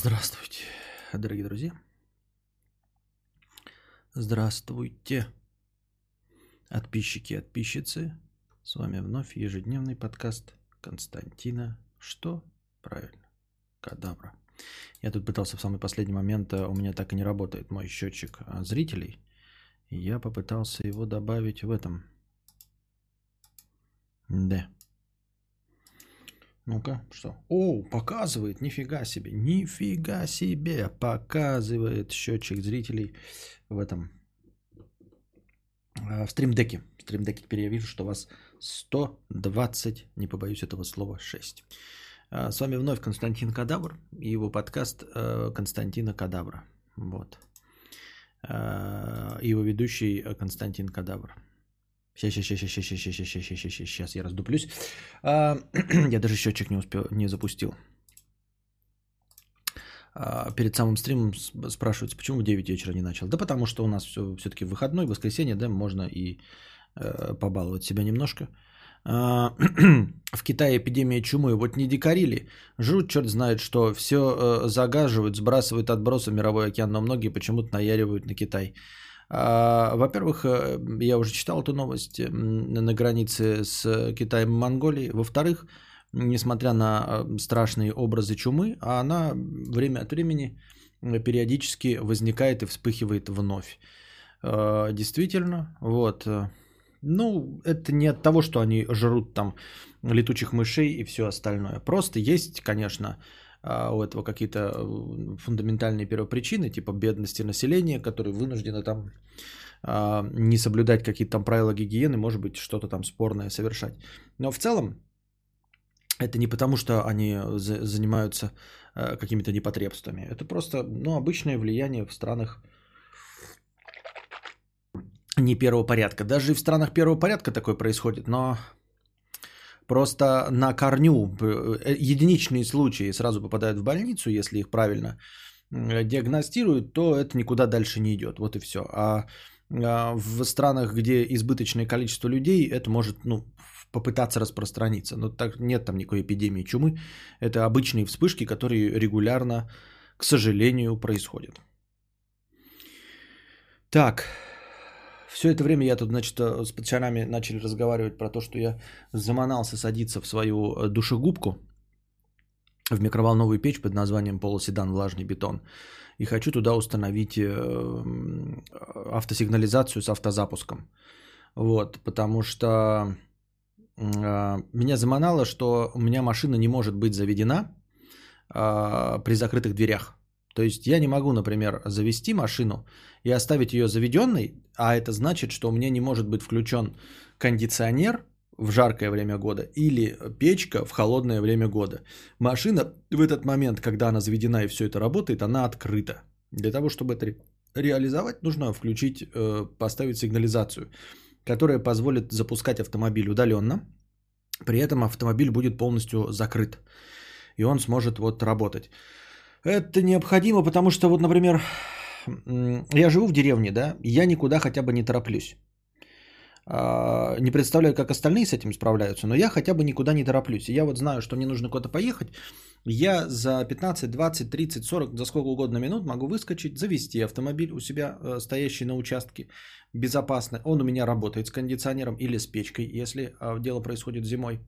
Здравствуйте, дорогие друзья. Здравствуйте, подписчики и подписчицы. С вами вновь ежедневный подкаст Константина. Что? Правильно, Кадабра. Я тут пытался в самый последний момент, а у меня так и не работает мой счетчик а, зрителей. Я попытался его добавить в этом. Да. Ну-ка, что? О, показывает, нифига себе, нифига себе, показывает счетчик зрителей в этом, а, в стримдеке. В стримдеке теперь я вижу, что у вас 120, не побоюсь этого слова, 6. А, с вами вновь Константин Кадавр и его подкаст э, Константина Кадавра. Вот. А, его ведущий Константин Кадавр. Сейчас, сейчас, сейчас, сейчас, сейчас, сейчас, сейчас, сейчас, сейчас, сейчас я раздуплюсь. А, я даже счетчик не успел, не запустил. А, перед самым стримом спрашивается, почему в 9 вечера не начал. Да потому что у нас все, все-таки выходной, воскресенье, да, можно и э, побаловать себя немножко. А, в Китае эпидемия чумы. Вот не дикарили. Жрут, черт знает что. Все э, загаживают, сбрасывают отбросы в мировой океан, но многие почему-то наяривают на Китай. А, во-первых, э, я уже читал эту новость на границе с Китаем и Монголией. Во-вторых, несмотря на э, страшные образы чумы, она время от времени периодически возникает и вспыхивает вновь. А, действительно, вот. Э, ну, это не от того, что они жрут там летучих мышей и все остальное. Просто есть, конечно, а, у этого какие-то э, фундаментальные первопричины, типа бедности населения, которые вынуждены там а, не соблюдать какие-то там правила гигиены, может быть, что-то там спорное совершать. Но в целом это не потому, что они занимаются э, какими-то непотребствами. Это просто ну, обычное влияние в странах не первого порядка. Даже и в странах первого порядка такое происходит, но Просто на корню э, единичные случаи сразу попадают в больницу, если их правильно диагностируют, то это никуда дальше не идет. Вот и все. А, а в странах, где избыточное количество людей, это может ну, попытаться распространиться. Но так нет там никакой эпидемии чумы. Это обычные вспышки, которые регулярно, к сожалению, происходят. Так, все это время я тут, значит, э, с пацанами начали разговаривать про то, что я заманался садиться в свою э, душегубку в микроволновую печь под названием полуседан влажный бетон. И хочу туда установить э, автосигнализацию с автозапуском. Вот, потому что меня заманало, что у меня машина не может быть заведена при закрытых дверях. То есть я не могу, например, завести машину и оставить ее заведенной, а это значит, что у меня не может быть включен кондиционер в жаркое время года или печка в холодное время года. Машина в этот момент, когда она заведена и все это работает, она открыта. Для того, чтобы это реализовать, нужно включить, э, поставить сигнализацию, которая позволит запускать автомобиль удаленно. При этом автомобиль будет полностью закрыт. И он сможет вот работать. Это необходимо, потому что вот, например, я живу в деревне, да, я никуда хотя бы не тороплюсь. А, не представляю, как остальные с этим справляются, но я хотя бы никуда не тороплюсь. Я вот знаю, что мне нужно куда-то поехать. Я за 15, 20, 30, 40, за сколько угодно минут могу выскочить, завести автомобиль у себя, э, стоящий на участке, безопасно. Он у меня работает с кондиционером или с печкой, если а, дело происходит зимой.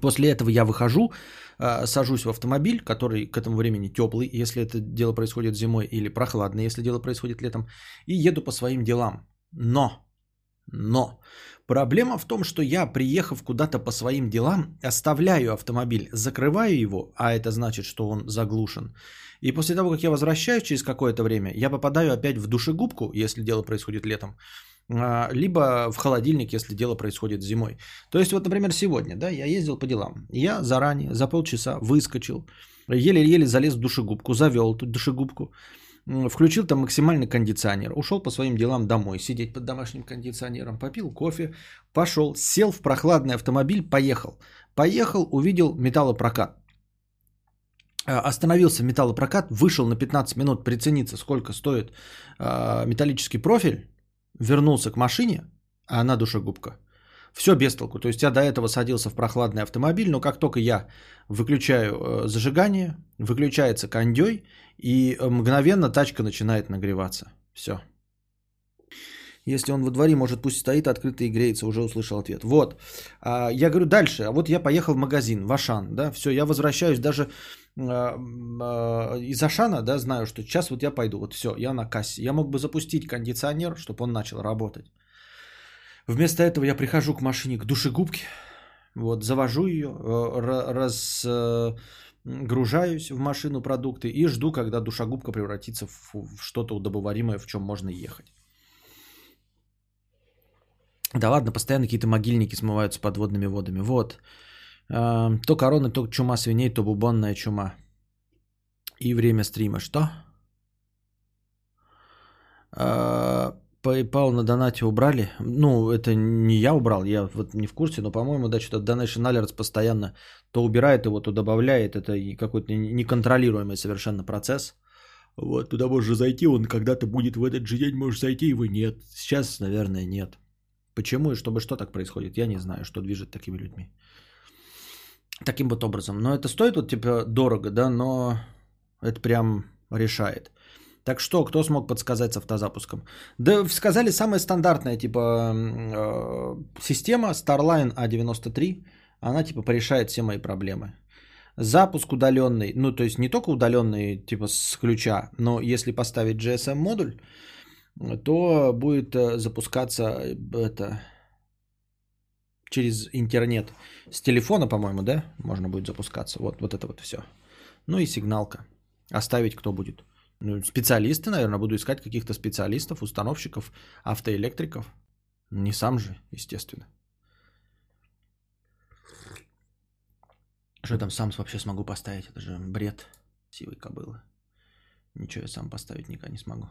После этого я выхожу, а, сажусь в автомобиль, который к этому времени теплый, если это дело происходит зимой, или прохладный, если дело происходит летом, и еду по своим делам. Но, но, проблема в том, что я, приехав куда-то по своим делам, оставляю автомобиль, закрываю его, а это значит, что он заглушен. И после того, как я возвращаюсь через какое-то время, я попадаю опять в душегубку, если дело происходит летом, либо в холодильник, если дело происходит зимой. То есть вот, например, сегодня, да, я ездил по делам, я заранее, за полчаса выскочил, еле-еле залез в душегубку, завел тут душегубку, включил там максимальный кондиционер, ушел по своим делам домой, сидеть под домашним кондиционером, попил кофе, пошел, сел в прохладный автомобиль, поехал. Поехал, увидел металлопрокат. А, остановился металлопрокат, вышел на 15 минут прицениться, сколько стоит э, металлический профиль, вернулся к машине, а она душегубка. Все без толку. То есть я до этого садился в прохладный автомобиль, но как только я выключаю э, зажигание, выключается кондей, и мгновенно тачка начинает нагреваться. Все. Если он во дворе, может, пусть стоит открыто и греется, уже услышал ответ. Вот. А, я говорю дальше. А вот я поехал в магазин, в Ашан, да, все, я возвращаюсь даже из Ашана, да, знаю, что сейчас вот я пойду, вот все, я на кассе. Я мог бы запустить кондиционер, чтобы он начал работать. Вместо этого я прихожу к машине, к душегубке, вот, завожу ее, э, разгружаюсь в машину продукты и жду, когда душегубка превратится в, в что-то удобоваримое, в чем можно ехать. Да ладно, постоянно какие-то могильники смываются подводными водами. Вот. То корона, то чума свиней, то бубонная чума. И время стрима. Что? А, PayPal на донате убрали. Ну, это не я убрал, я вот не в курсе, но, по-моему, да, что-то Donation Alerts постоянно то убирает его, то добавляет. Это какой-то неконтролируемый совершенно процесс. Вот, туда можешь зайти, он когда-то будет в этот же день, можешь зайти, его нет. Сейчас, наверное, нет. Почему и чтобы что так происходит, я не знаю, что движет такими людьми. Таким вот образом. Но это стоит вот типа дорого, да, но это прям решает. Так что, кто смог подсказать с автозапуском? Да сказали самая стандартная типа э, система Starline A93. Она типа порешает все мои проблемы. Запуск удаленный, ну то есть не только удаленный типа с ключа, но если поставить GSM модуль, то будет э, запускаться э, это через интернет. С телефона, по-моему, да, можно будет запускаться. Вот, вот это вот все. Ну и сигналка. Оставить кто будет? Ну, специалисты, наверное, буду искать каких-то специалистов, установщиков, автоэлектриков. Не сам же, естественно. Что я там сам вообще смогу поставить? Это же бред сивой кобылы. Ничего я сам поставить никогда не смогу.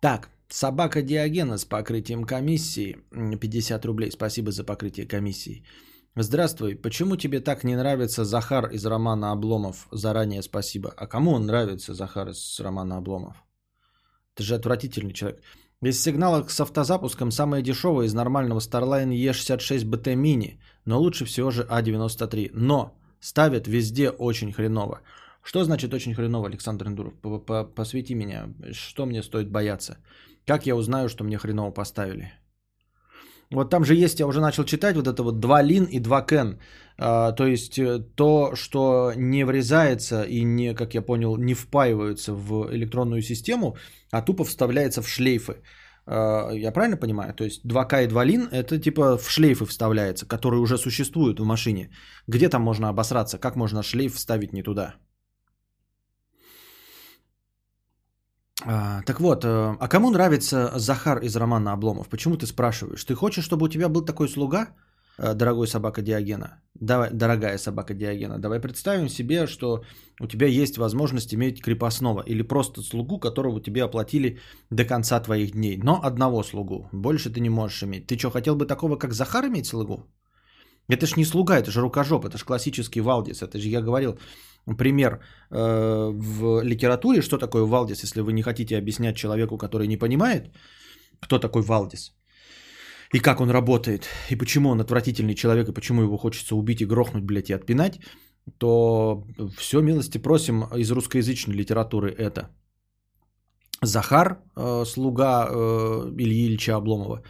Так, собака Диогена с покрытием комиссии. 50 рублей. Спасибо за покрытие комиссии. Здравствуй. Почему тебе так не нравится Захар из романа Обломов? Заранее спасибо. А кому он нравится, Захар из романа Обломов? Ты же отвратительный человек. Из сигнала с автозапуском самое дешевое из нормального Starline E66 BT Mini, но лучше всего же A93. Но ставят везде очень хреново. Что значит очень хреново, Александр Эндуров? Посвяти меня. Что мне стоит бояться? Как я узнаю, что мне хреново поставили? Вот там же есть, я уже начал читать, вот это вот два лин и два кен. А, то есть э, то, что не врезается и не, как я понял, не впаиваются в электронную систему, а тупо вставляется в шлейфы. А, я правильно понимаю? То есть 2К и 2 лин это типа в шлейфы вставляется, которые уже существуют в машине. Где там можно обосраться? Как можно шлейф вставить не туда? А, так вот, э, а кому нравится Захар из романа Обломов? Почему ты спрашиваешь? Ты хочешь, чтобы у тебя был такой слуга, э, дорогой собака Диогена? Давай, дорогая собака Диогена, давай представим себе, что у тебя есть возможность иметь крепостного или просто слугу, которого тебе оплатили до конца твоих дней, но одного слугу. Больше ты не можешь иметь. Ты что, хотел бы такого, как Захар, иметь слугу? Это ж не слуга, это же рукожоп, это же классический Валдис. Это же я говорил, пример э, в литературе, что такое Валдис, если вы не хотите объяснять человеку, который не понимает, кто такой Валдис и как он работает, и почему он отвратительный человек, и почему его хочется убить и грохнуть, блядь, и отпинать, то все милости просим из русскоязычной литературы это. Захар, э, слуга э, Ильи Ильича Обломова.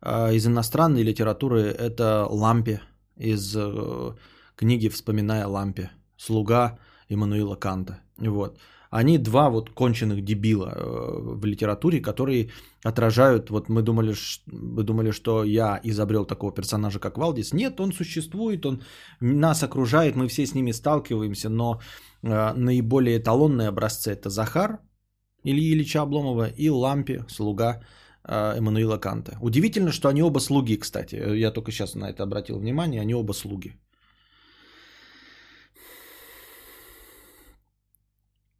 А из иностранной литературы это Лампе из э, книги «Вспоминая Лампе» слуга Иммануила Канта. Вот. Они два вот конченых дебила э, в литературе, которые отражают, вот мы думали, вы думали, что я изобрел такого персонажа, как Валдис. Нет, он существует, он нас окружает, мы все с ними сталкиваемся, но э, наиболее эталонные образцы это Захар Ильи Ильича Обломова и Лампе, слуга э, Эммануила Канта. Удивительно, что они оба слуги, кстати. Я только сейчас на это обратил внимание, они оба слуги.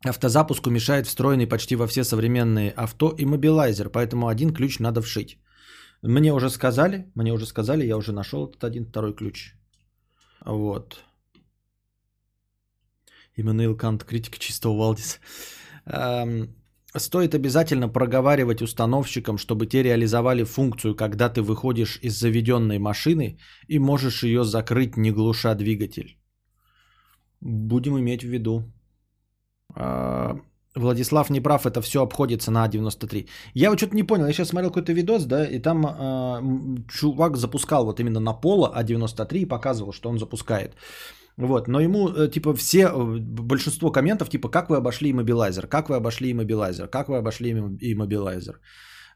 Автозапуску мешает встроенный почти во все современные авто и мобилайзер, поэтому один ключ надо вшить. Мне уже сказали, мне уже сказали, я уже нашел этот один, второй ключ. Вот. Иммануил Кант, критика чистого Валдиса. Эм, стоит обязательно проговаривать установщикам, чтобы те реализовали функцию, когда ты выходишь из заведенной машины и можешь ее закрыть, не глуша двигатель. Будем иметь в виду. А, Владислав не прав, это все обходится на А93. Я вот что-то не понял, я сейчас смотрел какой-то видос, да, и там э, чувак запускал вот именно на пола А93 и показывал, что он запускает. Вот, но ему, э, типа, все, э, большинство комментов, типа, как вы обошли иммобилайзер, как вы обошли иммобилайзер, как вы обошли иммобилайзер.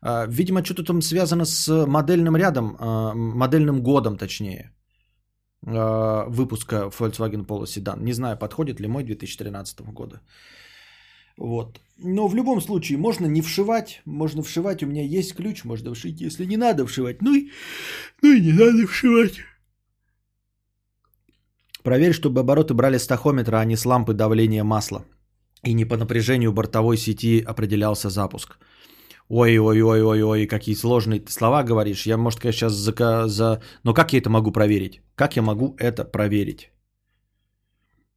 Э, видимо, что-то там связано с модельным рядом, э, модельным годом, точнее, э, выпуска Volkswagen Polo Sedan. Не знаю, подходит ли мой 2013 года. Вот. Но в любом случае можно не вшивать, можно вшивать, у меня есть ключ, можно вшить, если не надо вшивать, ну и, ну и не надо вшивать. Проверь, чтобы обороты брали с тахометра, а не с лампы давления масла. И не по напряжению бортовой сети определялся запуск. Ой-ой-ой-ой-ой, какие сложные слова говоришь. Я, может, конечно, сейчас за... за... Но как я это могу проверить? Как я могу это проверить?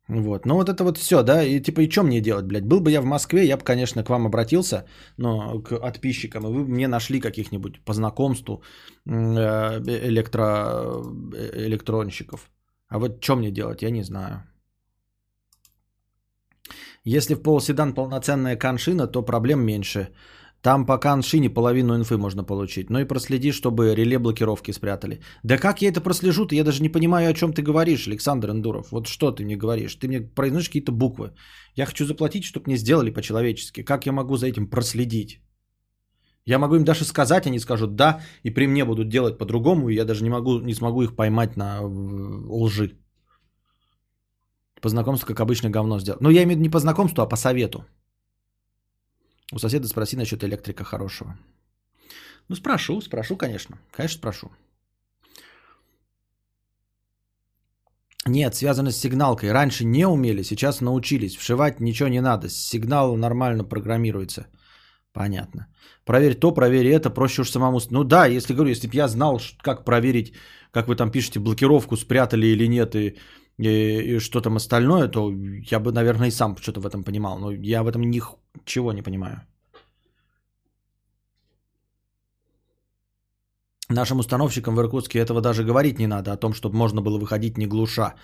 Вот. Ну вот это вот все, да, и типа и что мне делать, блядь? Был бы я в Москве, я бы, конечно, к вам обратился, но к подписчикам, и вы мне нашли каких-нибудь по знакомству э, электро, э, электронщиков. А вот что мне делать, я не знаю. Если в полуседан полноценная каншина, то проблем меньше. Там по каншине половину инфы можно получить. Ну и проследи, чтобы реле блокировки спрятали. Да как я это прослежу-то? Я даже не понимаю, о чем ты говоришь, Александр Эндуров. Вот что ты мне говоришь? Ты мне произносишь какие-то буквы. Я хочу заплатить, чтобы мне сделали по-человечески. Как я могу за этим проследить? Я могу им даже сказать, они скажут да, и при мне будут делать по-другому, и я даже не, могу, не смогу их поймать на лжи. По знакомству, как обычно, говно сделать. Но я имею в виду не по знакомству, а по совету. У соседа спроси насчет электрика хорошего. Ну, спрошу, спрошу, конечно. Конечно, спрошу. Нет, связано с сигналкой. Раньше не умели, сейчас научились. Вшивать ничего не надо. Сигнал нормально программируется. Понятно. Проверь то, проверь это, проще уж самому... Ну да, если говорю, если бы я знал, как проверить, как вы там пишете, блокировку спрятали или нет, и, и, и что там остальное, то я бы, наверное, и сам что-то в этом понимал. Но я в этом ничего не понимаю. Нашим установщикам в Иркутске этого даже говорить не надо, о том, чтобы можно было выходить не глуша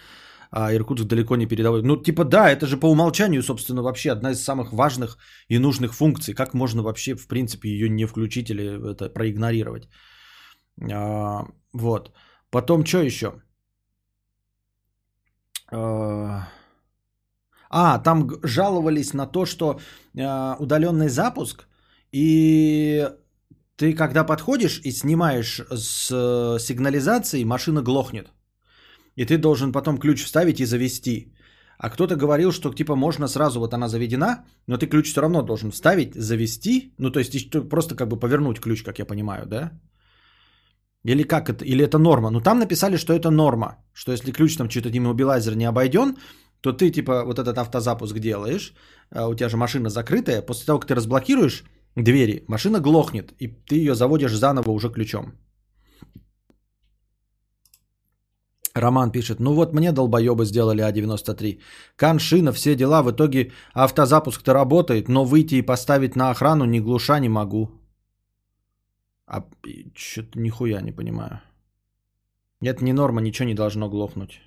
а Иркутск далеко не передовой. Ну, типа, да, это же по умолчанию, собственно, вообще одна из самых важных и нужных функций. Как можно вообще, в принципе, ее не включить или это проигнорировать? А, вот. Потом, что еще? А, а, там жаловались на то, что а, удаленный запуск, и ты когда подходишь и снимаешь с э, сигнализацией, машина глохнет. И ты должен потом ключ вставить и завести. А кто-то говорил, что типа можно сразу, вот она заведена, но ты ключ все равно должен вставить, завести. Ну, то есть просто как бы повернуть ключ, как я понимаю, да? Или как это? Или это норма? Ну, там написали, что это норма. Что если ключ там что-то иммобилайзер не обойден, то ты типа вот этот автозапуск делаешь, а у тебя же машина закрытая, после того, как ты разблокируешь двери, машина глохнет, и ты ее заводишь заново уже ключом. Роман пишет, ну вот мне долбоебы сделали А93. Каншина, все дела, в итоге автозапуск-то работает, но выйти и поставить на охрану ни глуша не могу. А что-то нихуя не понимаю. Это не норма, ничего не должно глохнуть.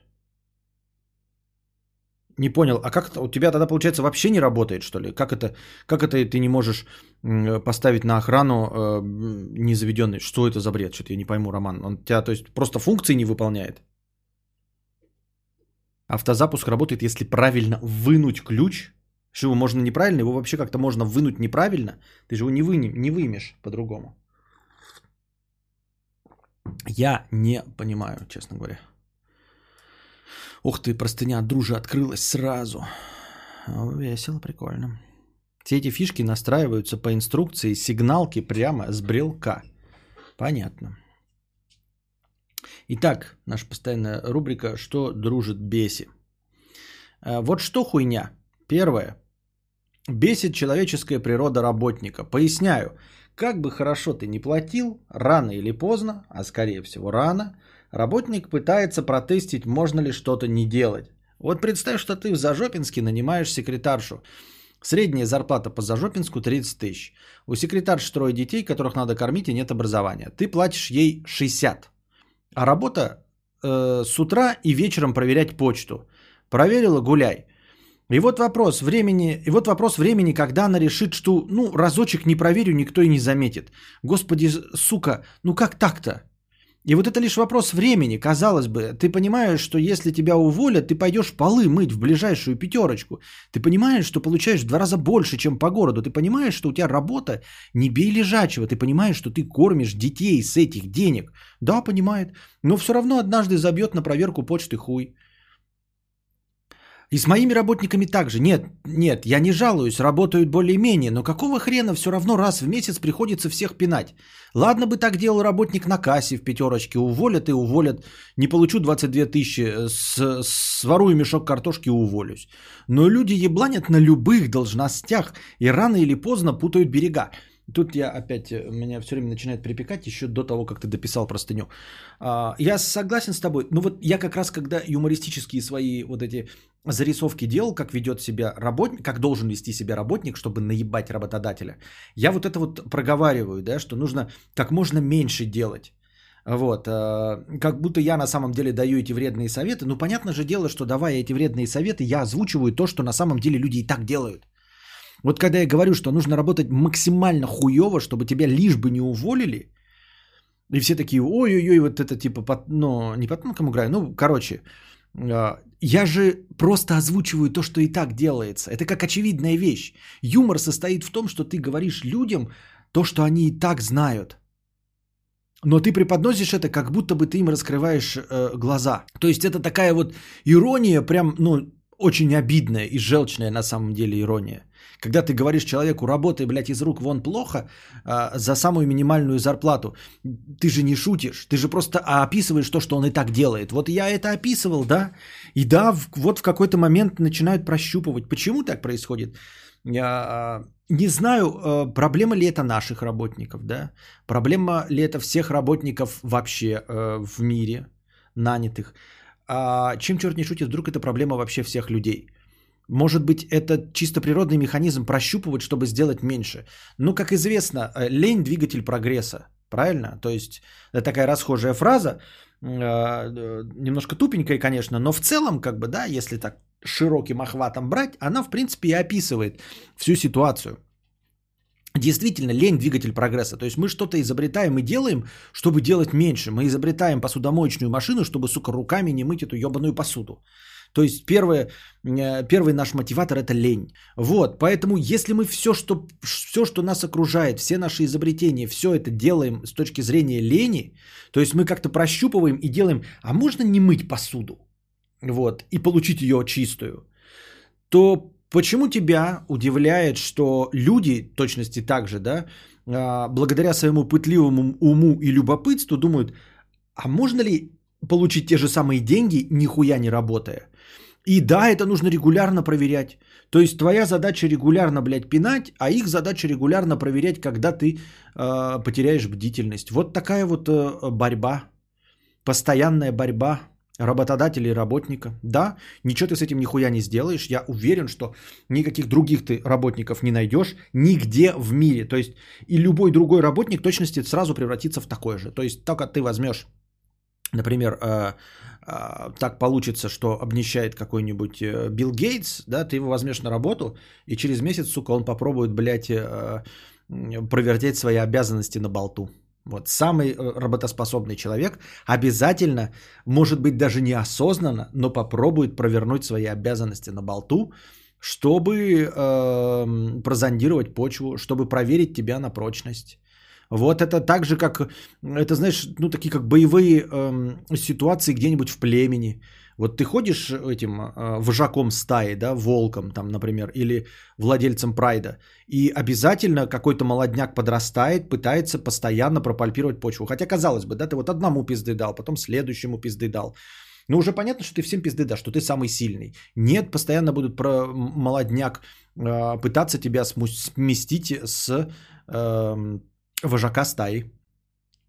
Не понял, а как у тебя тогда, получается, вообще не работает, что ли? Как это, как это ты не можешь поставить на охрану э, незаведенный? Что это за бред? Что-то я не пойму, Роман. Он тебя, то есть, просто функции не выполняет? Автозапуск работает, если правильно вынуть ключ. Что его можно неправильно? Его вообще как-то можно вынуть неправильно. Ты же его не, вынем, не вымешь по-другому. Я не понимаю, честно говоря. Ух ты, простыня дружи открылась сразу. Весело, прикольно. Все эти фишки настраиваются по инструкции сигналки прямо с брелка. Понятно. Итак, наша постоянная рубрика «Что дружит беси?». Э, вот что хуйня. Первое. Бесит человеческая природа работника. Поясняю. Как бы хорошо ты не платил, рано или поздно, а скорее всего рано, работник пытается протестить, можно ли что-то не делать. Вот представь, что ты в Зажопинске нанимаешь секретаршу. Средняя зарплата по Зажопинску 30 тысяч. У секретарши трое детей, которых надо кормить и нет образования. Ты платишь ей 60. А работа э, с утра и вечером проверять почту. Проверила, гуляй. И вот вопрос времени, и вот вопрос времени, когда она решит, что, ну, разочек не проверю, никто и не заметит. Господи, сука, ну как так-то? И вот это лишь вопрос времени, казалось бы. Ты понимаешь, что если тебя уволят, ты пойдешь полы мыть в ближайшую пятерочку. Ты понимаешь, что получаешь в два раза больше, чем по городу. Ты понимаешь, что у тебя работа не бей лежачего. Ты понимаешь, что ты кормишь детей с этих денег. Да, понимает. Но все равно однажды забьет на проверку почты хуй. И с моими работниками также. Нет, нет, я не жалуюсь, работают более-менее, но какого хрена все равно раз в месяц приходится всех пинать? Ладно бы так делал работник на кассе в пятерочке, уволят и уволят, не получу 22 тысячи, э, с, сворую мешок картошки и уволюсь. Но люди ебланят на любых должностях и рано или поздно путают берега. Тут я опять, э, меня все время начинает припекать еще до того, как ты дописал простыню. А, я согласен с тобой. Ну вот я как раз, когда юмористические свои вот эти зарисовки делал, как ведет себя работник, как должен вести себя работник, чтобы наебать работодателя, я вот это вот проговариваю, да, что нужно как можно меньше делать. Вот, э, как будто я на самом деле даю эти вредные советы. Ну, понятно же дело, что давая эти вредные советы, я озвучиваю то, что на самом деле люди и так делают. Вот когда я говорю, что нужно работать максимально хуево, чтобы тебя лишь бы не уволили, и все такие, ой-ой-ой, вот это типа, под, ну, не под тонком играю, ну, короче, а, я же просто озвучиваю то, что и так делается. Это как очевидная вещь. Юмор состоит в том, что ты говоришь людям то, что они и так знают. Но ты преподносишь это, как будто бы ты им раскрываешь э, глаза. То есть это такая вот ирония, прям, ну, очень обидная и желчная на самом деле ирония. Когда ты говоришь человеку, работай, блядь, из рук вон плохо а, за самую минимальную зарплату, ты же не шутишь, ты же просто описываешь то, что он и так делает. Вот я это описывал, да, и да, в, вот в какой-то момент начинают прощупывать. Почему так происходит? Я а, не знаю, а, проблема ли это наших работников, да, проблема ли это всех работников вообще а, в мире, нанятых. А, чем черт не шутит, вдруг это проблема вообще всех людей – может быть, это чисто природный механизм прощупывать, чтобы сделать меньше. Ну, как известно, э, лень – двигатель прогресса. Правильно? То есть, это такая расхожая фраза, э, немножко тупенькая, конечно, но в целом, как бы, да, если так широким охватом брать, она, в принципе, и описывает всю ситуацию. Действительно, лень – двигатель прогресса. То есть мы что-то изобретаем и делаем, чтобы делать меньше. Мы изобретаем посудомоечную машину, чтобы, сука, руками не мыть эту ебаную посуду. То есть первое, э, первый наш мотиватор это лень. Вот, поэтому если мы все что, все, что нас окружает, все наши изобретения, все это делаем с точки зрения лени, то есть мы как-то прощупываем и делаем, а можно не мыть посуду, вот, и получить ее чистую, то почему тебя удивляет, что люди, точности также, да, а, благодаря своему пытливому уму и любопытству думают, а можно ли получить те же самые деньги, нихуя не работая? И да, это нужно регулярно проверять. То есть твоя задача регулярно, блядь, пинать, а их задача регулярно проверять, когда ты э, потеряешь бдительность. Вот такая вот э, борьба, постоянная борьба работодателя и работника. Да, ничего ты с этим нихуя не сделаешь. Я уверен, что никаких других ты работников не найдешь нигде в мире. То есть и любой другой работник точности сразу превратится в такой же. То есть только ты возьмешь, например, э, а, так получится, что обнищает какой-нибудь э, Билл Гейтс, да, ты его возьмешь на работу, и через месяц, сука, он попробует, блядь, э, провертеть свои обязанности на болту. Вот самый э, работоспособный человек обязательно, может быть даже неосознанно, но попробует провернуть свои обязанности на болту, чтобы э, прозондировать почву, чтобы проверить тебя на прочность. Вот это так же, как, это знаешь, ну такие как боевые э, ситуации где-нибудь в племени. Вот ты ходишь этим э, вожаком стаи, да, волком там, например, или владельцем прайда, и обязательно какой-то молодняк подрастает, пытается постоянно пропальпировать почву. Хотя, казалось бы, да, ты вот одному пизды дал, потом следующему пизды дал. Но уже понятно, что ты всем пизды дашь, что ты самый сильный. Нет, постоянно будут про молодняк э, пытаться тебя сместить с э, вожака стаи.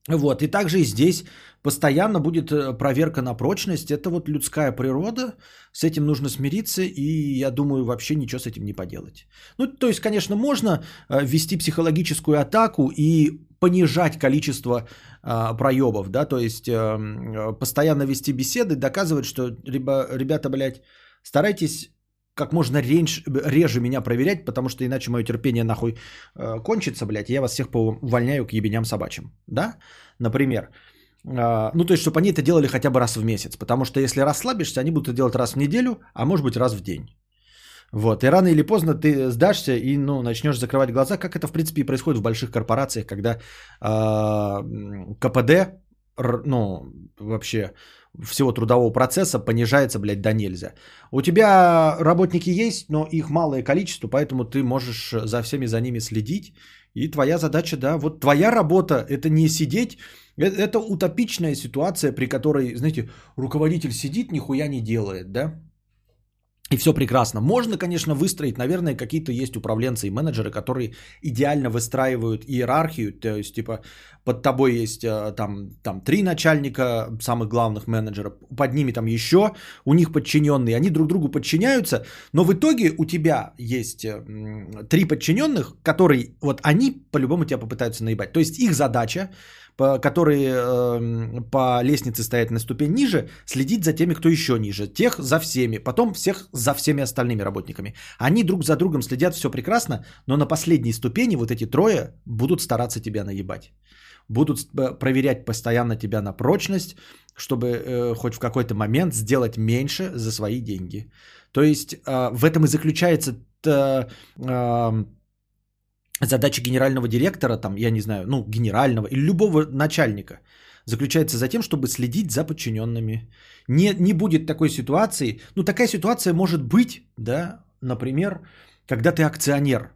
Вот, и также и здесь постоянно будет э, проверка на прочность. Это вот людская природа, с этим нужно смириться, и я думаю, вообще ничего с этим не поделать. Ну, то есть, конечно, можно э, вести психологическую атаку и понижать количество а, проебов, да, то есть э, постоянно вести беседы, доказывать, что ребята, блядь, Старайтесь как можно реже, реже меня проверять, потому что иначе мое терпение нахуй э, кончится, блядь, и я вас всех увольняю к ебеням собачьим. Да? Например. Э, ну, то есть, чтобы они это делали хотя бы раз в месяц. Потому что если расслабишься, они будут это делать раз в неделю, а может быть раз в день. Вот, и рано или поздно ты сдашься и, ну, начнешь закрывать глаза, как это, в принципе, и происходит в больших корпорациях, когда э, КПД, ну, вообще всего трудового процесса понижается, блядь, до нельзя. У тебя работники есть, но их малое количество, поэтому ты можешь за всеми за ними следить. И твоя задача, да, вот твоя работа, это не сидеть, это, это утопичная ситуация, при которой, знаете, руководитель сидит, нихуя не делает, да, и все прекрасно. Можно, конечно, выстроить, наверное, какие-то есть управленцы и менеджеры, которые идеально выстраивают иерархию. То есть, типа, под тобой есть э, там, там три начальника, самых главных менеджеров, под ними там еще, у них подчиненные, они друг другу подчиняются, но в итоге у тебя есть э, три подчиненных, которые, вот они по-любому тебя попытаются наебать. То есть их задача которые э, по лестнице стоят на ступень ниже, следить за теми, кто еще ниже. Тех за всеми, потом всех за всеми остальными работниками. Они друг за другом следят, все прекрасно, но на последней ступени вот эти трое будут стараться тебя наебать. Будут э, проверять постоянно тебя на прочность, чтобы э, хоть в какой-то момент сделать меньше за свои деньги. То есть э, в этом и заключается... Э, э, задача генерального директора, там, я не знаю, ну, генерального или любого начальника заключается за тем, чтобы следить за подчиненными. Не, не будет такой ситуации, ну, такая ситуация может быть, да, например, когда ты акционер.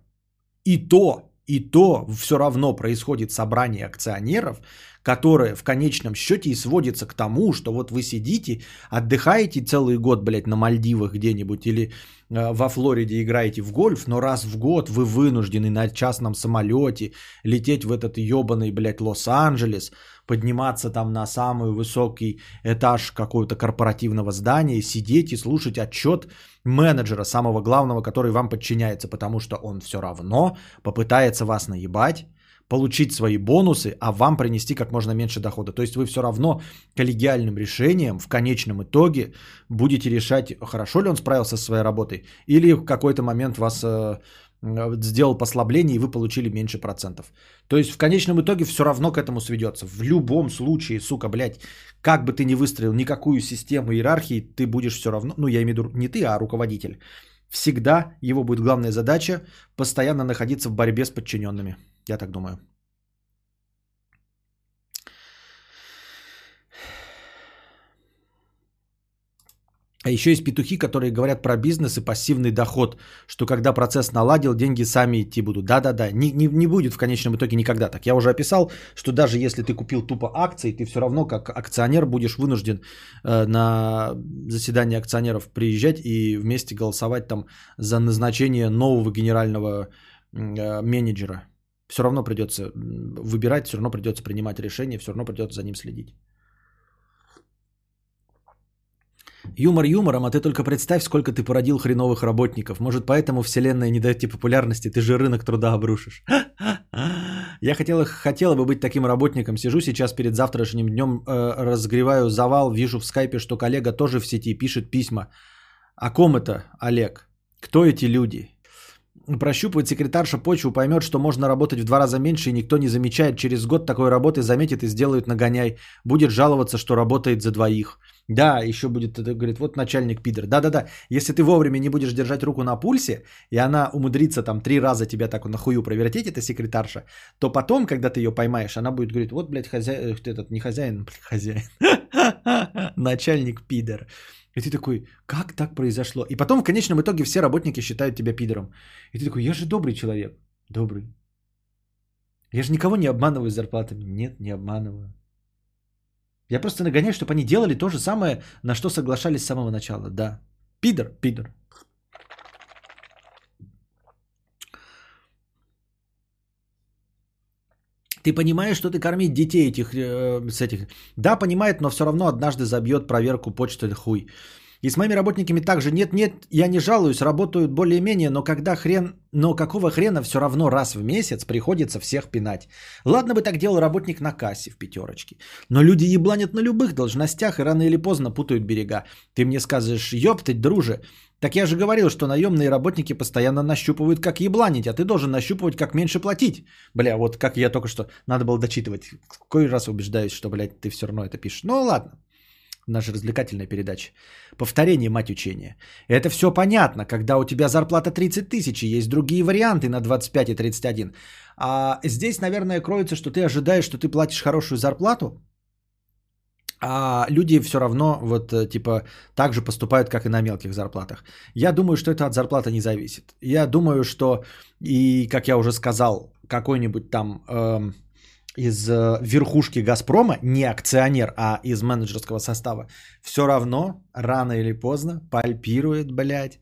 И то, и то все равно происходит собрание акционеров, которое в конечном счете и сводится к тому, что вот вы сидите, отдыхаете целый год, блядь, на Мальдивах где-нибудь или э, во Флориде играете в гольф, но раз в год вы вынуждены на частном самолете лететь в этот ебаный, блядь, Лос-Анджелес, подниматься там на самый высокий этаж какого-то корпоративного здания, сидеть и слушать отчет менеджера, самого главного, который вам подчиняется, потому что он все равно попытается вас наебать, получить свои бонусы, а вам принести как можно меньше дохода. То есть вы все равно коллегиальным решением в конечном итоге будете решать, хорошо ли он справился со своей работой, или в какой-то момент вас э, сделал послабление, и вы получили меньше процентов. То есть в конечном итоге все равно к этому сведется. В любом случае, сука, блядь, как бы ты ни выстроил никакую систему иерархии, ты будешь все равно, ну я имею в виду не ты, а руководитель. Всегда его будет главная задача постоянно находиться в борьбе с подчиненными. Я так думаю. А еще есть петухи, которые говорят про бизнес и пассивный доход, что когда процесс наладил, деньги сами идти будут. Да-да-да, не, не, не будет в конечном итоге никогда так. Я уже описал, что даже если ты купил тупо акции, ты все равно как акционер будешь вынужден э, на заседание акционеров приезжать и вместе голосовать там за назначение нового генерального э, менеджера. Все равно придется выбирать, все равно придется принимать решения, все равно придется за ним следить. Юмор юмором, а ты только представь, сколько ты породил хреновых работников. Может, поэтому вселенная не дает тебе популярности, ты же рынок труда обрушишь. Я хотела, хотела бы быть таким работником. Сижу сейчас перед завтрашним днем, э, разгреваю завал, вижу в скайпе, что коллега тоже в сети пишет письма. О ком это, Олег? Кто эти люди? прощупывает секретарша почву, поймет, что можно работать в два раза меньше, и никто не замечает. Через год такой работы заметит и сделают нагоняй. Будет жаловаться, что работает за двоих. Да, еще будет, говорит, вот начальник пидор. Да-да-да, если ты вовремя не будешь держать руку на пульсе, и она умудрится там три раза тебя так на хую провертеть, эта секретарша, то потом, когда ты ее поймаешь, она будет говорить, вот, блядь, хозяин, этот не хозяин, блядь, хозяин, начальник пидор. И ты такой, как так произошло? И потом в конечном итоге все работники считают тебя пидором. И ты такой, я же добрый человек. Добрый. Я же никого не обманываю зарплатами. Нет, не обманываю. Я просто нагоняю, чтобы они делали то же самое, на что соглашались с самого начала. Да. Пидор, пидор. Ты понимаешь, что ты кормить детей этих, э, с этих... Да, понимает, но все равно однажды забьет проверку почты хуй. И с моими работниками также нет-нет, я не жалуюсь, работают более-менее, но когда хрен, но какого хрена все равно раз в месяц приходится всех пинать. Ладно бы так делал работник на кассе в пятерочке. Но люди ебланят на любых должностях и рано или поздно путают берега. Ты мне скажешь, ёптать, друже, так я же говорил, что наемные работники постоянно нащупывают, как ебланить, а ты должен нащупывать, как меньше платить. Бля, вот как я только что, надо было дочитывать. Какой раз убеждаюсь, что, блядь, ты все равно это пишешь. Ну ладно, наша развлекательная передача. Повторение, мать учения. Это все понятно, когда у тебя зарплата 30 тысяч, есть другие варианты на 25 и 31. А здесь, наверное, кроется, что ты ожидаешь, что ты платишь хорошую зарплату, а люди все равно вот э, типа так же поступают, как и на мелких зарплатах. Я думаю, что это от зарплаты не зависит. Я думаю, что и, как я уже сказал, какой-нибудь там э, из э, верхушки Газпрома, не акционер, а из менеджерского состава, все равно рано или поздно пальпирует, блядь,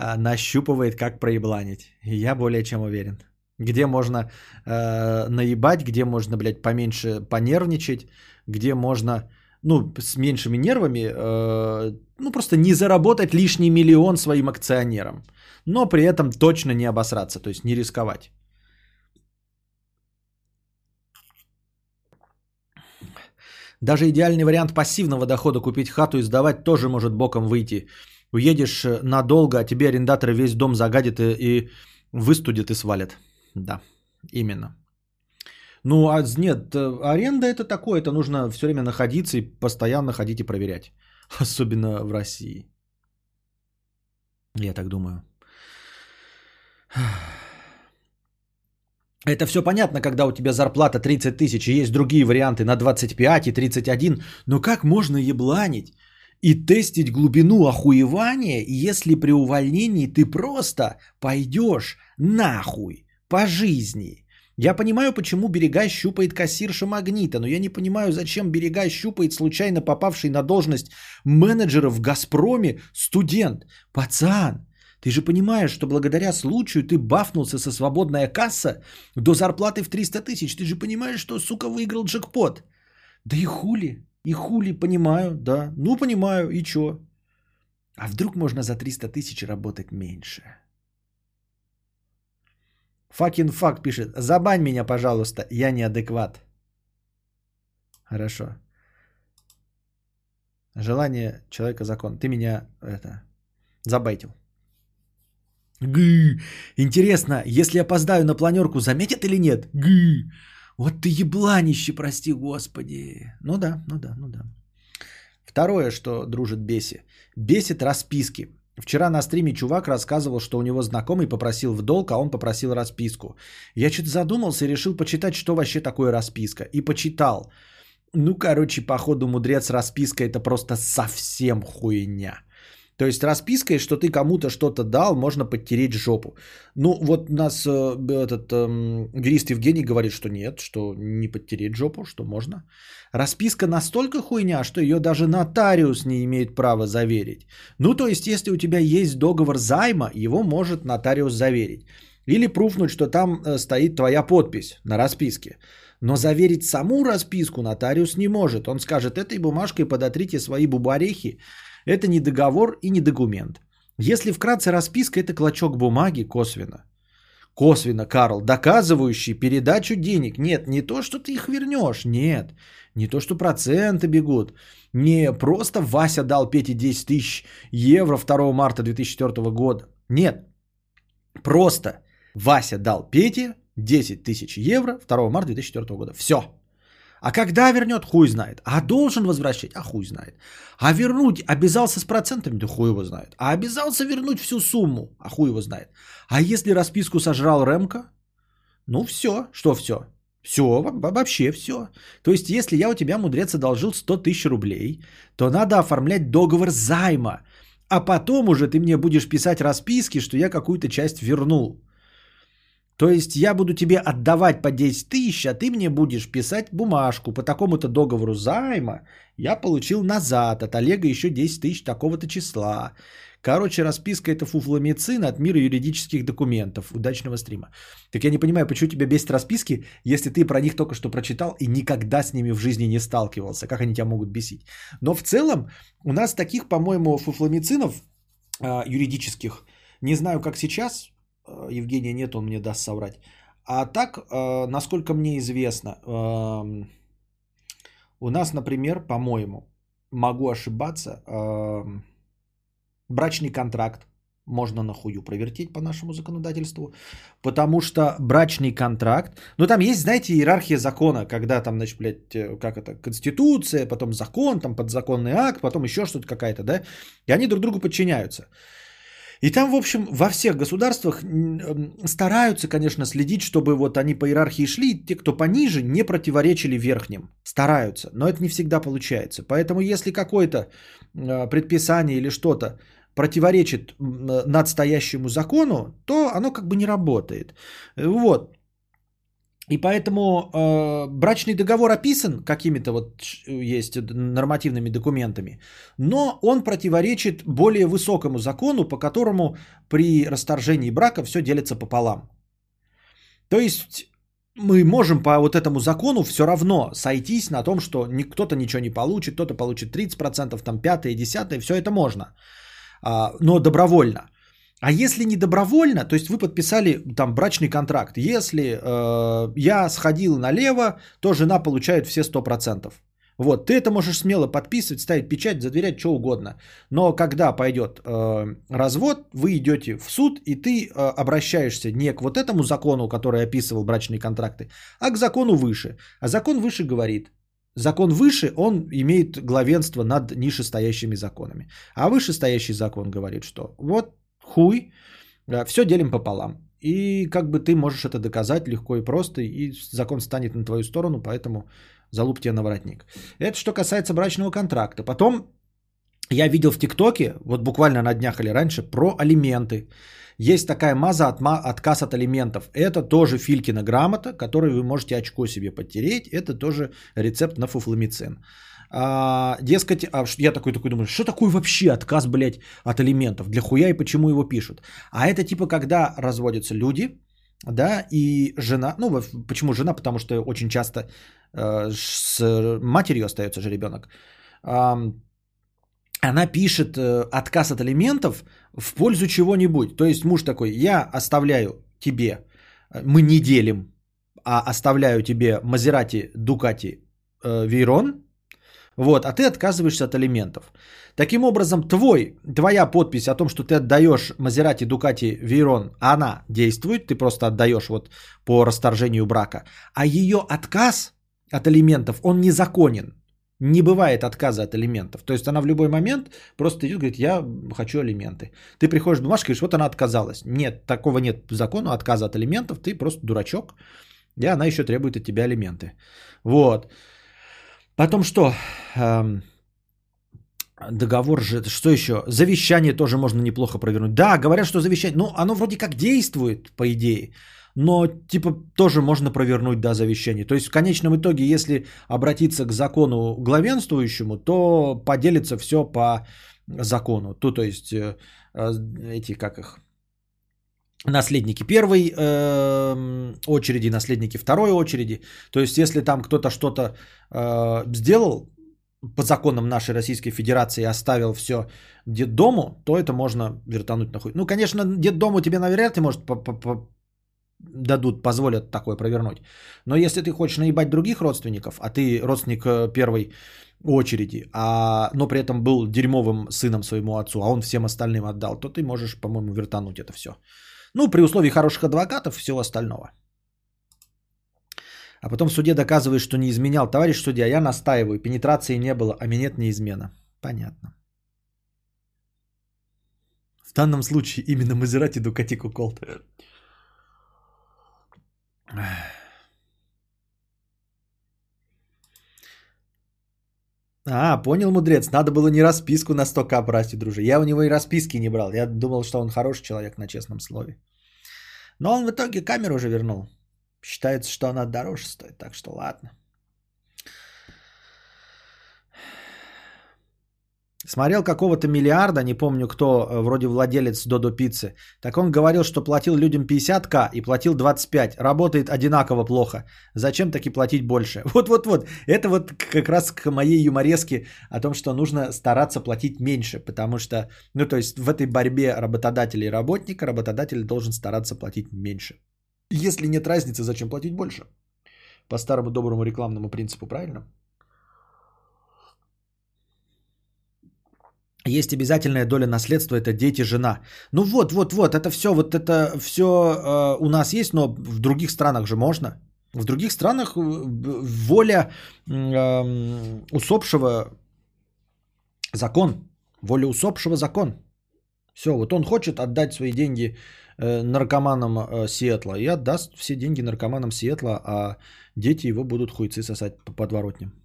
э, нащупывает, как проебланить. я более чем уверен. Где можно э, наебать, где можно, блядь, поменьше понервничать, где можно ну, с меньшими нервами, э, ну, просто не заработать лишний миллион своим акционерам, но при этом точно не обосраться, то есть не рисковать. Даже идеальный вариант пассивного дохода купить хату и сдавать тоже может боком выйти. Уедешь э, надолго, а тебе арендаторы весь дом загадят и, и выстудят и свалят. Да, именно. Ну, а нет, э, аренда это такое, это нужно все время находиться и постоянно ходить и проверять. Особенно в России. Я так думаю. Это все понятно, когда у тебя зарплата 30 тысяч и есть другие варианты на 25 и 31. Но как можно ебланить и тестить глубину охуевания, если при увольнении ты просто пойдешь нахуй по жизни? Я понимаю, почему берега щупает кассирша Магнита, но я не понимаю, зачем берега щупает случайно попавший на должность менеджера в «Газпроме» студент. Пацан, ты же понимаешь, что благодаря случаю ты бафнулся со свободная касса до зарплаты в 300 тысяч. Ты же понимаешь, что, сука, выиграл джекпот. Да и хули, и хули, понимаю, да. Ну, понимаю, и чё? А вдруг можно за 300 тысяч работать меньше? Факин факт пишет. Забань меня, пожалуйста, я неадекват. Хорошо. Желание человека закон. Ты меня это забайтил. Гы. Интересно, если опоздаю на планерку, заметят или нет? Гы. Вот ты ебланище, прости господи. Ну да, ну да, ну да. Второе, что дружит беси. Бесит расписки. Вчера на стриме чувак рассказывал, что у него знакомый попросил в долг, а он попросил расписку. Я что-то задумался и решил почитать, что вообще такое расписка. И почитал. Ну, короче, походу, мудрец, расписка это просто совсем хуйня. То есть распиской, что ты кому-то что-то дал, можно подтереть жопу. Ну, вот нас э, этот э, юрист Евгений говорит, что нет, что не подтереть жопу, что можно. Расписка настолько хуйня, что ее даже нотариус не имеет права заверить. Ну, то есть, если у тебя есть договор займа, его может нотариус заверить. Или пруфнуть, что там э, стоит твоя подпись на расписке. Но заверить саму расписку нотариус не может. Он скажет, этой бумажкой подотрите свои бубарехи, это не договор и не документ. Если вкратце расписка, это клочок бумаги косвенно. Косвенно, Карл, доказывающий передачу денег. Нет, не то, что ты их вернешь. Нет, не то, что проценты бегут. Не просто Вася дал Пете 10 тысяч евро 2 марта 2004 года. Нет, просто Вася дал Пете 10 тысяч евро 2 марта 2004 года. Все. А когда вернет, хуй знает. А должен возвращать, а хуй знает. А вернуть обязался с процентами, да хуй его знает. А обязался вернуть всю сумму, а хуй его знает. А если расписку сожрал Ремка, ну все, что все? Все, вообще все. То есть, если я у тебя, мудрец, одолжил 100 тысяч рублей, то надо оформлять договор займа. А потом уже ты мне будешь писать расписки, что я какую-то часть вернул. То есть я буду тебе отдавать по 10 тысяч, а ты мне будешь писать бумажку по такому-то договору займа. Я получил назад от Олега еще 10 тысяч такого-то числа. Короче, расписка это фуфломицин от мира юридических документов. Удачного стрима. Так я не понимаю, почему тебя бесит расписки, если ты про них только что прочитал и никогда с ними в жизни не сталкивался. Как они тебя могут бесить? Но в целом у нас таких, по-моему, фуфломицинов э, юридических, не знаю, как сейчас, Евгения нет, он мне даст соврать. А так, э, насколько мне известно, э, у нас, например, по-моему, могу ошибаться, э, брачный контракт можно нахую провертеть по нашему законодательству, потому что брачный контракт, ну там есть, знаете, иерархия закона, когда там, значит, блядь, э, как это, конституция, потом закон, там подзаконный акт, потом еще что-то какая-то, да, и они друг другу подчиняются. И там, в общем, во всех государствах стараются, конечно, следить, чтобы вот они по иерархии шли, и те, кто пониже, не противоречили верхним. Стараются, но это не всегда получается. Поэтому если какое-то э, предписание или что-то противоречит надстоящему закону, то оно как бы не работает. Вот. И поэтому э, брачный договор описан какими-то вот есть нормативными документами, но он противоречит более высокому закону, по которому при расторжении брака все делится пополам. То есть мы можем по вот этому закону все равно сойтись на том, что кто-то ничего не получит, кто-то получит 30%, там 5 и 10, все это можно, а, но добровольно. А если не добровольно, то есть вы подписали там брачный контракт, если э, я сходил налево, то жена получает все 100%. Вот, ты это можешь смело подписывать, ставить печать, задверять, что угодно. Но когда пойдет э, развод, вы идете в суд, и ты э, обращаешься не к вот этому закону, который описывал брачные контракты, а к закону выше. А закон выше говорит, закон выше, он имеет главенство над нишестоящими законами. А вышестоящий закон говорит, что вот хуй, все делим пополам. И как бы ты можешь это доказать легко и просто, и закон станет на твою сторону, поэтому залуп тебе на воротник. Это что касается брачного контракта. Потом я видел в ТикТоке, вот буквально на днях или раньше, про алименты. Есть такая маза отма, отказ от алиментов. Это тоже Филькина грамота, которую вы можете очко себе подтереть. Это тоже рецепт на фуфламицин. А, дескать, а я такой такой думаю, что такое вообще отказ, блядь, от алиментов? Для хуя и почему его пишут? А это типа, когда разводятся люди, да, и жена, ну, почему жена? Потому что очень часто э, с матерью остается же ребенок. Э, она пишет э, отказ от алиментов в пользу чего-нибудь. То есть муж такой, я оставляю тебе, мы не делим, а оставляю тебе Мазерати, Дукати, э, Вейрон, вот, а ты отказываешься от алиментов. Таким образом, твой, твоя подпись о том, что ты отдаешь Мазерати, Дукати, Вейрон, она действует, ты просто отдаешь вот по расторжению брака. А ее отказ от алиментов, он незаконен. Не бывает отказа от алиментов. То есть она в любой момент просто идет, говорит, я хочу алименты. Ты приходишь в бумажку, говоришь, вот она отказалась. Нет, такого нет закона отказа от алиментов, ты просто дурачок. И она еще требует от тебя алименты. Вот. Потом что? Эм, договор же, что еще? Завещание тоже можно неплохо провернуть. Да, говорят, что завещание, ну, оно вроде как действует, по идее. Но, типа, тоже можно провернуть, да, завещание. То есть, в конечном итоге, если обратиться к закону главенствующему, то поделится все по закону. То, то есть, э, э, эти, как их, наследники первой э, очереди, наследники второй очереди. То есть, если там кто-то что-то э, сделал по законам нашей Российской Федерации оставил все детдому, то это можно вертануть нахуй. Ну, конечно, детдому тебе навряд ли может дадут, позволят такое провернуть. Но если ты хочешь наебать других родственников, а ты родственник э, первой очереди, а, но при этом был дерьмовым сыном своему отцу, а он всем остальным отдал, то ты можешь, по-моему, вертануть это все. Ну, при условии хороших адвокатов и всего остального. А потом в суде доказываешь, что не изменял. Товарищ судья, я настаиваю, пенетрации не было, а минет не измена. Понятно. В данном случае именно Мазерати Дукати Куколт. А, понял, мудрец. Надо было не расписку на 100к брать, друже. Я у него и расписки не брал. Я думал, что он хороший человек на честном слове. Но он в итоге камеру уже вернул. Считается, что она дороже стоит, так что ладно. Смотрел какого-то миллиарда, не помню кто, э, вроде владелец Додо Пиццы. Так он говорил, что платил людям 50к и платил 25. Работает одинаково плохо. Зачем таки платить больше? Вот-вот-вот. Это вот как раз к моей юмореске о том, что нужно стараться платить меньше. Потому что, ну то есть в этой борьбе работодателя и работника работодатель должен стараться платить меньше. Если нет разницы, зачем платить больше? По старому доброму рекламному принципу, правильно? Есть обязательная доля наследства, это дети, жена. Ну вот, вот, вот, это все, вот это все э, у нас есть, но в других странах же можно. В других странах э, воля э, усопшего закон, воля усопшего закон. Все, вот он хочет отдать свои деньги э, наркоманам э, Сиэтла и отдаст все деньги наркоманам Сиэтла, а дети его будут хуйцы сосать по подворотням.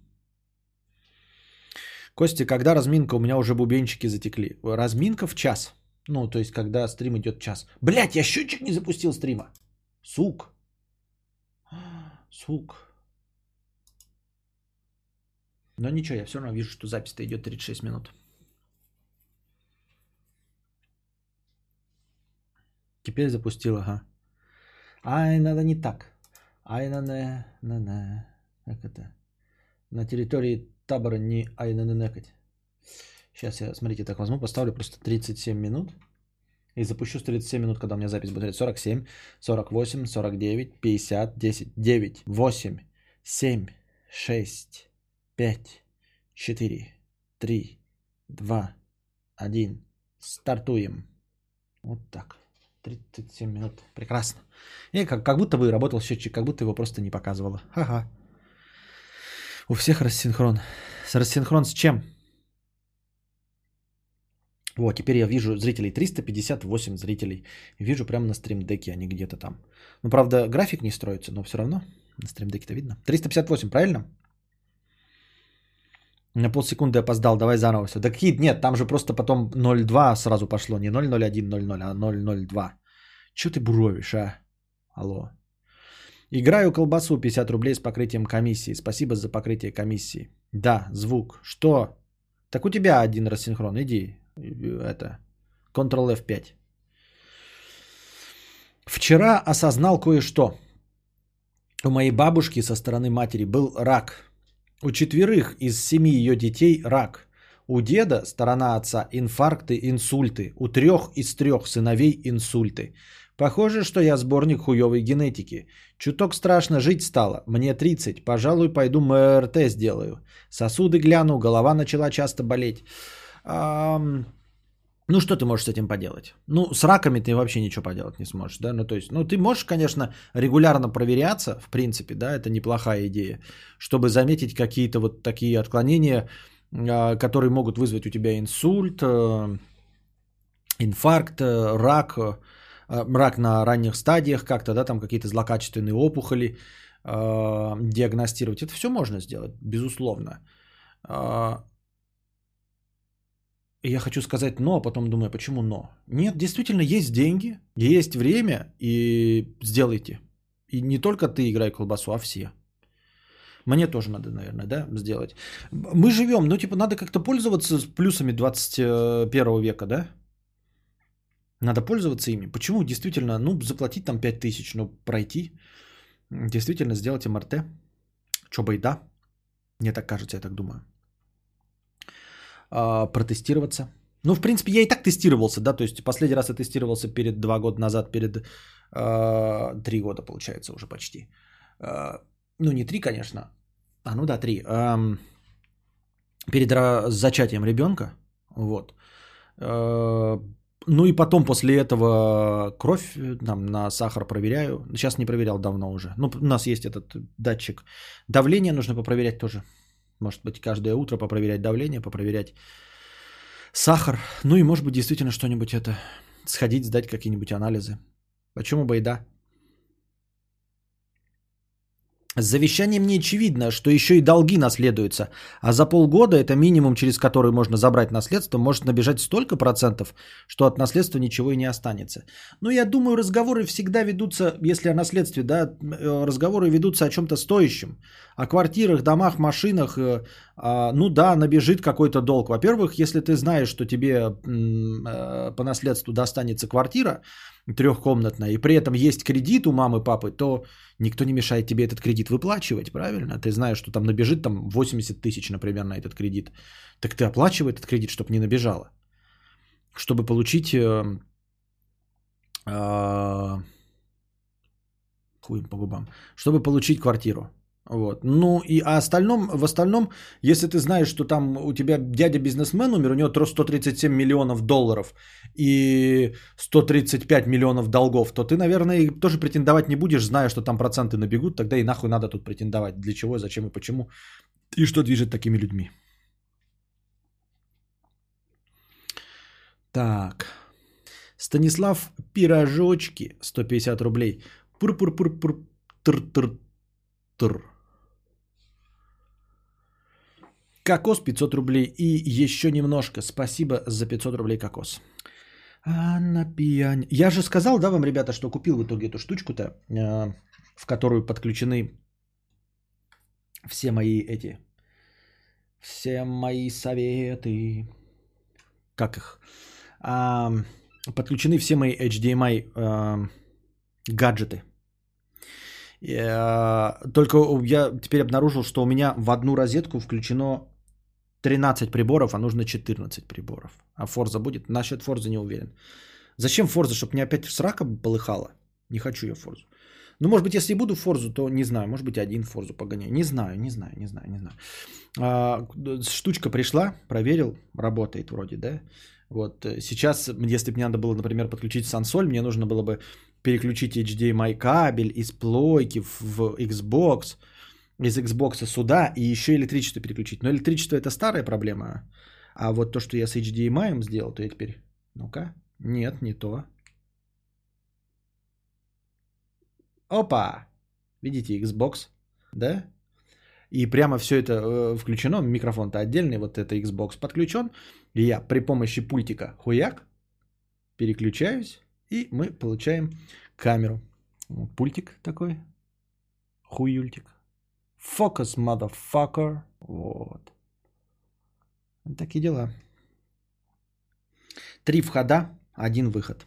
Костя, когда разминка? У меня уже бубенчики затекли. Разминка в час. Ну, то есть, когда стрим идет час. Блять, я счетчик не запустил стрима. Сук. Сук. Но ничего, я все равно вижу, что запись-то идет 36 минут. Теперь запустил, ага. Ай, надо не так. Ай, на на не. Как это? На территории табора не айнаненекать. Сейчас я, смотрите, так возьму, поставлю просто 37 минут. И запущу с 37 минут, когда у меня запись будет 47, 48, 49, 50, 10, 9, 8, 7, 6, 5, 4, 3, 2, 1. Стартуем. Вот так. 37 минут. Прекрасно. И как, как будто бы работал счетчик, как будто его просто не показывало. Ха-ха. У всех рассинхрон. С рассинхрон с чем? Вот, теперь я вижу зрителей 358 зрителей. Вижу прямо на стримдеке, они где-то там. Ну, правда, график не строится, но все равно на стримдеке-то видно. 358, правильно? На полсекунды опоздал, давай заново все. Да какие? Нет, там же просто потом 0,2 сразу пошло. Не 0,01, 0,0, а 0,02. Че ты буровишь, а? Алло. Играю колбасу 50 рублей с покрытием комиссии. Спасибо за покрытие комиссии. Да, звук. Что? Так у тебя один рассинхрон. Иди. Это. Ctrl F5. Вчера осознал кое-что. У моей бабушки со стороны матери был рак. У четверых из семи ее детей рак. У деда, сторона отца, инфаркты, инсульты. У трех из трех сыновей инсульты. Похоже, что я сборник хуевой генетики. Чуток страшно жить стало. Мне 30. Пожалуй, пойду МРТ сделаю. Сосуды гляну, голова начала часто болеть. Ам... Ну, что ты можешь с этим поделать? Ну, с раками ты вообще ничего поделать не сможешь, да? Ну, то есть, ну, ты можешь, конечно, регулярно проверяться, в принципе, да, это неплохая идея, чтобы заметить какие-то вот такие отклонения, а, которые могут вызвать у тебя инсульт, э, инфаркт, э, рак, Э, рак на ранних стадиях как-то, да, там какие-то злокачественные опухоли э, диагностировать. Это все можно сделать, безусловно. Э, я хочу сказать но, а потом думаю, почему но? Нет, действительно есть деньги, есть время и сделайте. И не только ты играй колбасу, а все. Мне тоже надо, наверное, да, сделать. Мы живем, ну, типа, надо как-то пользоваться плюсами 21 века, да? Надо пользоваться ими. Почему? Действительно, ну, заплатить там 5000, но пройти. Действительно, сделать МРТ. Чё бы и да. Мне так кажется, я так думаю. А, протестироваться. Ну, в принципе, я и так тестировался, да, то есть последний раз я тестировался перед два года назад, перед э, три года, получается, уже почти. Э, ну, не три, конечно, а ну да, три. Э, перед зачатием ребенка, вот. Э, ну и потом после этого кровь э, там, на сахар проверяю. Сейчас не проверял давно уже. Ну, у нас есть этот датчик. Давление нужно попроверять тоже. Может быть, каждое утро попроверять давление, попроверять сахар. Ну и может быть, действительно что-нибудь это сходить, сдать какие-нибудь анализы. Почему бы и да? С завещанием не очевидно, что еще и долги наследуются, а за полгода это минимум, через который можно забрать наследство, может набежать столько процентов, что от наследства ничего и не останется. Но я думаю, разговоры всегда ведутся, если о наследстве, да, э, разговоры ведутся о чем-то стоящем, о квартирах, домах, машинах, э, А, ну да, набежит какой-то долг. Во-первых, если ты знаешь, что тебе э, по наследству достанется квартира трехкомнатная, и при этом есть кредит у мамы, папы, то никто не мешает тебе этот кредит выплачивать, правильно? Ты знаешь, что там набежит там 80 тысяч, например, на этот кредит. Так ты оплачивай этот кредит, чтобы не набежало. Чтобы получить... Э, э, хуй по губам. Чтобы получить квартиру. Вот. Ну и а остальном, в остальном, если ты знаешь, что там у тебя дядя бизнесмен умер, у него 137 миллионов долларов и 135 миллионов долгов, то ты, наверное, тоже претендовать не будешь, зная, что там проценты набегут, тогда и нахуй надо тут претендовать. Для чего, зачем и почему. И что движет такими людьми. Так. Станислав Пирожочки, 150 рублей. Пур-пур-пур-пур. Тр-тр-тр. Кокос 500 рублей и еще немножко. Спасибо за 500 рублей кокос. А на пьянь. Я же сказал, да, вам, ребята, что купил в итоге эту штучку-то, э, в которую подключены все мои эти, все мои советы. Как их? А, подключены все мои HDMI а, гаджеты. А, только я теперь обнаружил, что у меня в одну розетку включено 13 приборов, а нужно 14 приборов. А Форза будет? Насчет Форза не уверен. Зачем Форза? Чтобы мне опять срака полыхала? Не хочу я Форзу. Ну, может быть, если буду Форзу, то не знаю. Может быть, один Форзу погоняю. Не знаю, не знаю, не знаю, не знаю. А, штучка пришла, проверил, работает вроде, да? Вот э, сейчас, если бы мне надо было, например, подключить сансоль, мне нужно было бы переключить HDMI кабель из плойки в Xbox, из Xbox сюда и еще электричество переключить. Но электричество это старая проблема. А вот то, что я с HDMI сделал, то я теперь... Ну-ка. Нет, не то. Опа! Видите, Xbox, да? И прямо все это э, включено, микрофон-то отдельный, вот это Xbox подключен. И я при помощи пультика хуяк переключаюсь, и мы получаем камеру. Пультик такой, хуюльтик. Focus, motherfucker. Вот. Такие дела. Три входа, один выход.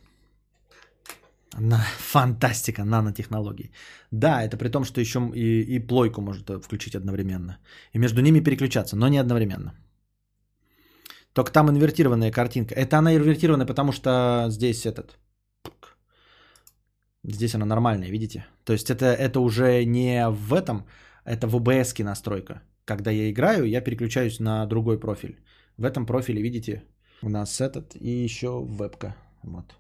На, фантастика, нанотехнологии. Да, это при том, что еще и, и плойку может включить одновременно. И между ними переключаться, но не одновременно. Только там инвертированная картинка. Это она инвертированная, потому что здесь этот... Здесь она нормальная, видите? То есть это, это уже не в этом, это в OBS настройка. Когда я играю, я переключаюсь на другой профиль. В этом профиле, видите, у нас этот и еще вебка. Вот.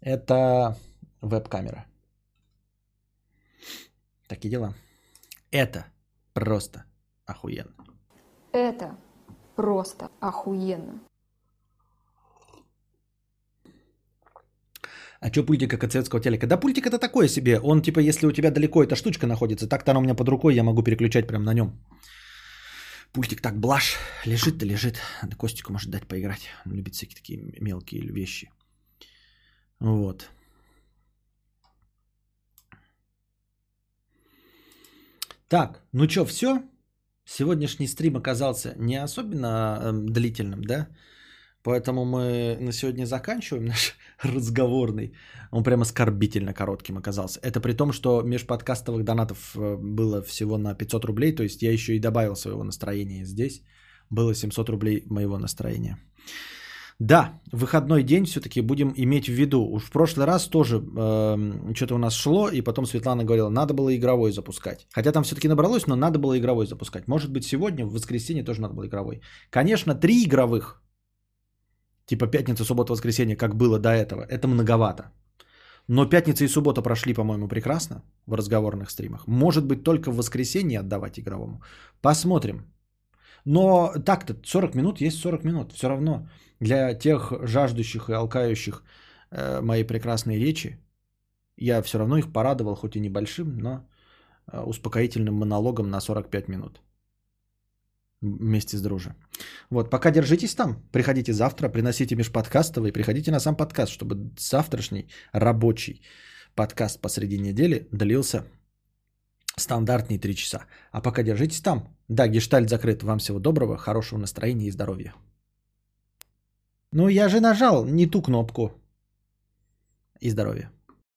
Это веб-камера. Такие дела. Это просто охуенно. Это просто охуенно. А что пультик как от советского телека? Да пультик это такое себе. Он типа, если у тебя далеко эта штучка находится, так-то она у меня под рукой, я могу переключать прямо на нем. Пультик так блаш, лежит-то лежит. Надо Костику может дать поиграть. Он любит всякие такие мелкие вещи. Вот. Так, ну что, все? Сегодняшний стрим оказался не особенно э, длительным, да? Поэтому мы на сегодня заканчиваем наш разговорный. Он прям оскорбительно коротким оказался. Это при том, что межподкастовых донатов э, было всего на 500 рублей. То есть я еще и добавил своего настроения здесь. Было 700 рублей моего настроения. Да, выходной день все-таки будем иметь в виду. Уж в прошлый раз тоже э, что-то у нас шло, и потом Светлана говорила, надо было игровой запускать. Хотя там все-таки набралось, но надо было игровой запускать. Может быть, сегодня, в воскресенье тоже надо было игровой. Конечно, три игровых типа пятница, суббота, воскресенье, как было до этого, это многовато. Но пятница и суббота прошли, по-моему, прекрасно в разговорных стримах. Может быть, только в воскресенье отдавать игровому. Посмотрим. Но так-то 40 минут есть 40 минут. Все равно для тех жаждущих и алкающих э, моей прекрасной речи, я все равно их порадовал, хоть и небольшим, но э, успокоительным монологом на 45 минут вместе с дружи. Вот, пока держитесь там. Приходите завтра, приносите межподкастовый, приходите на сам подкаст, чтобы завтрашний рабочий подкаст посреди недели длился стандартные 3 часа. А пока держитесь там. Да, гештальт закрыт. Вам всего доброго, хорошего настроения и здоровья. Ну, я же нажал не ту кнопку. И здоровья.